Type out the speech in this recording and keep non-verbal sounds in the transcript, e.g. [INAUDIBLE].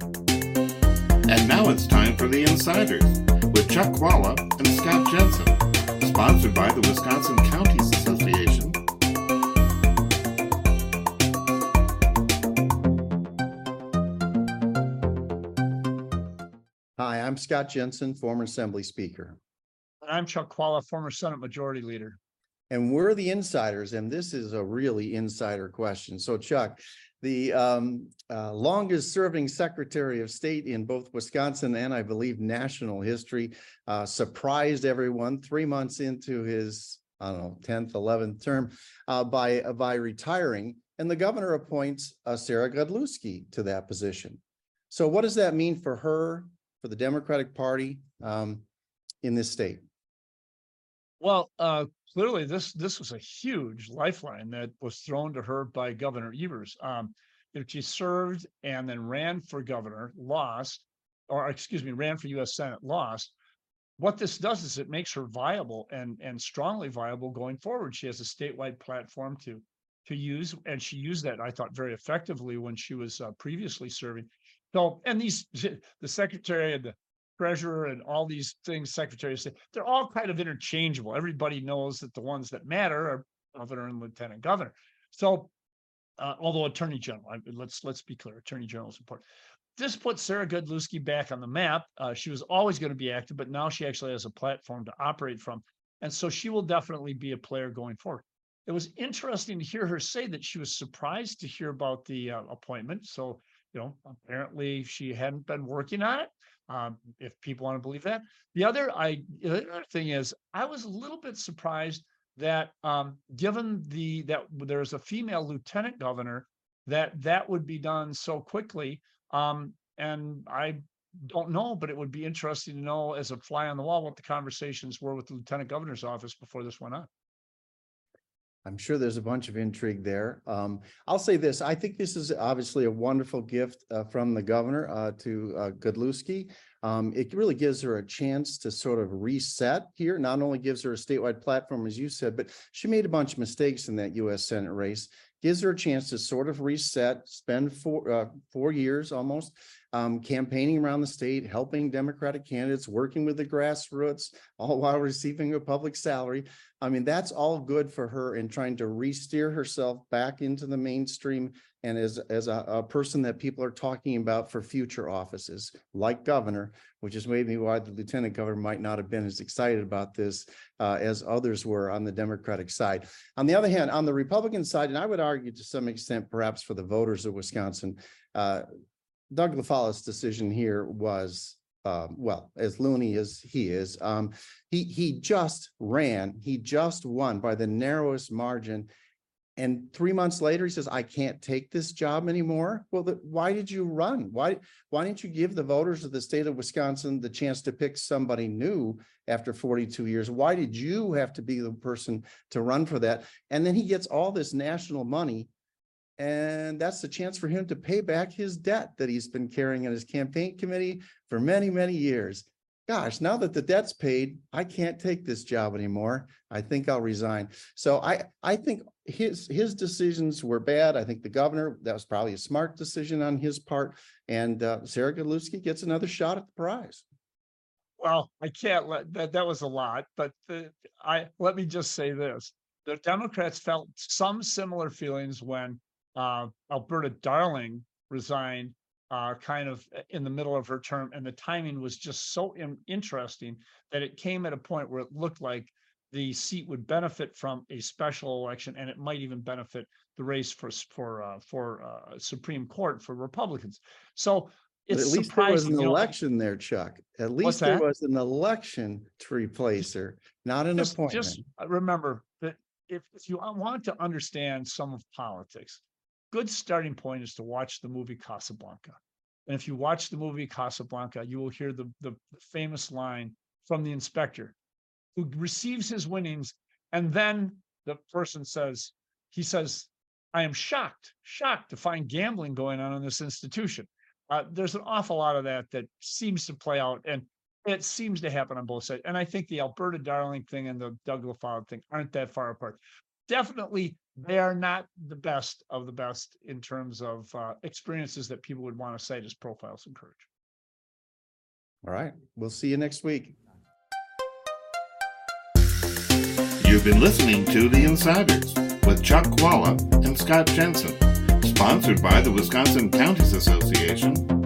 And now it's time for The Insiders with Chuck Chvala and Scott Jensen, sponsored by the Wisconsin Counties Association. Hi, I'm Scott Jensen, former Assembly Speaker. And I'm Chuck Chvala, former Senate Majority Leader. And we're the insiders, and this is a really insider question. So Chuck, the um, uh, longest serving Secretary of State in both Wisconsin and I believe national history uh, surprised everyone three months into his, I don't know, tenth, eleventh term uh, by by retiring, and the governor appoints uh, Sarah Godlewski to that position. So what does that mean for her, for the Democratic Party um, in this state? Well, uh, clearly this, this was a huge lifeline that was thrown to her by Governor Evers. Um, know, she served and then ran for governor, lost, or excuse me, ran for US Senate, lost. What this does is it makes her viable and, and strongly viable going forward. She has a statewide platform to, to use, and she used that, I thought, very effectively when she was uh, previously serving. So, and these, [LAUGHS] the secretary and the treasurer and all these things, secretary of state, they're all kind of interchangeable. Everybody knows that the ones that matter are governor and lieutenant governor. So, uh, although attorney general, I, let's let's be clear, attorney general is important. This puts Sarah Godlewski back on the map. Uh, she was always going to be active, but now she actually has a platform to operate from, and so she will definitely be a player going forward. It was interesting to hear her say that she was surprised to hear about the uh, appointment. So you know, apparently she hadn't been working on it. Um, if people want to believe that. The other, I the other thing is, I was a little bit surprised that, um, given the that there's a female lieutenant governor, that that would be done so quickly. Um, and I don't know, but it would be interesting to know as a fly on the wall what the conversations were with the lieutenant governor's office before this went on. I'm sure there's a bunch of intrigue there. Um, I'll say this, I think this is obviously a wonderful gift uh, from the governor uh, to uh, Godlewski. Um, it really gives her a chance to sort of reset here. Not only gives her a statewide platform, as you said, but she made a bunch of mistakes in that US Senate race. Gives her a chance to sort of reset, spend four, uh, four years almost um, campaigning around the state, helping Democratic candidates, working with the grassroots, all while receiving a public salary. I mean, that's all good for her in trying to re-steer herself back into the mainstream and as, as a, a person that people are talking about for future offices, like governor, which is maybe why the lieutenant governor might not have been as excited about this uh, as others were on the Democratic side. On the other hand, on the Republican side, and I would argue to some extent, perhaps for the voters of Wisconsin, uh, Doug LaFollette's decision here was, uh, well, as loony as he is, um, he, he just ran, he just won by the narrowest margin. And three months later, he says, I can't take this job anymore. Well, the, why did you run? Why, why didn't you give the voters of the state of Wisconsin the chance to pick somebody new after 42 years? Why did you have to be the person to run for that? And then he gets all this national money and that's the chance for him to pay back his debt that he's been carrying in his campaign committee for many, many years. Gosh, now that the debt's paid, I can't take this job anymore. I think I'll resign. So I, I think his, his decisions were bad. I think the governor, that was probably a smart decision on his part. And uh, Sarah Godlewski gets another shot at the prize. Well, I can't let that, that was a lot, but the, I, let me just say this. The Democrats felt some similar feelings when uh, Alberta Darling resigned uh, kind of in the middle of her term, and the timing was just so in- interesting that it came at a point where it looked like the seat would benefit from a special election, and it might even benefit the race for for uh, for uh, Supreme Court for Republicans. So But it's at least there was an you know, election there, Chuck. At least there was an election to replace her, not an just, appointment. just uh, remember that if, if you want to understand some of politics, good starting point is to watch the movie Casablanca. And if you watch the movie Casablanca, you will hear the, the famous line from the inspector who receives his winnings. And then the person says, he says, I am shocked, shocked to find gambling going on in this institution. Uh, there's an awful lot of that that seems to play out and it seems to happen on both sides. And I think the Alberta Darling thing and the Doug LaFollette thing aren't that far apart. Definitely they are not the best of the best in terms of uh, experiences that people would want to cite as profiles in courage. All right, we'll see you next week. You've been listening to The Insiders with Chuck Chvala and Scott Jensen, sponsored by the Wisconsin Counties Association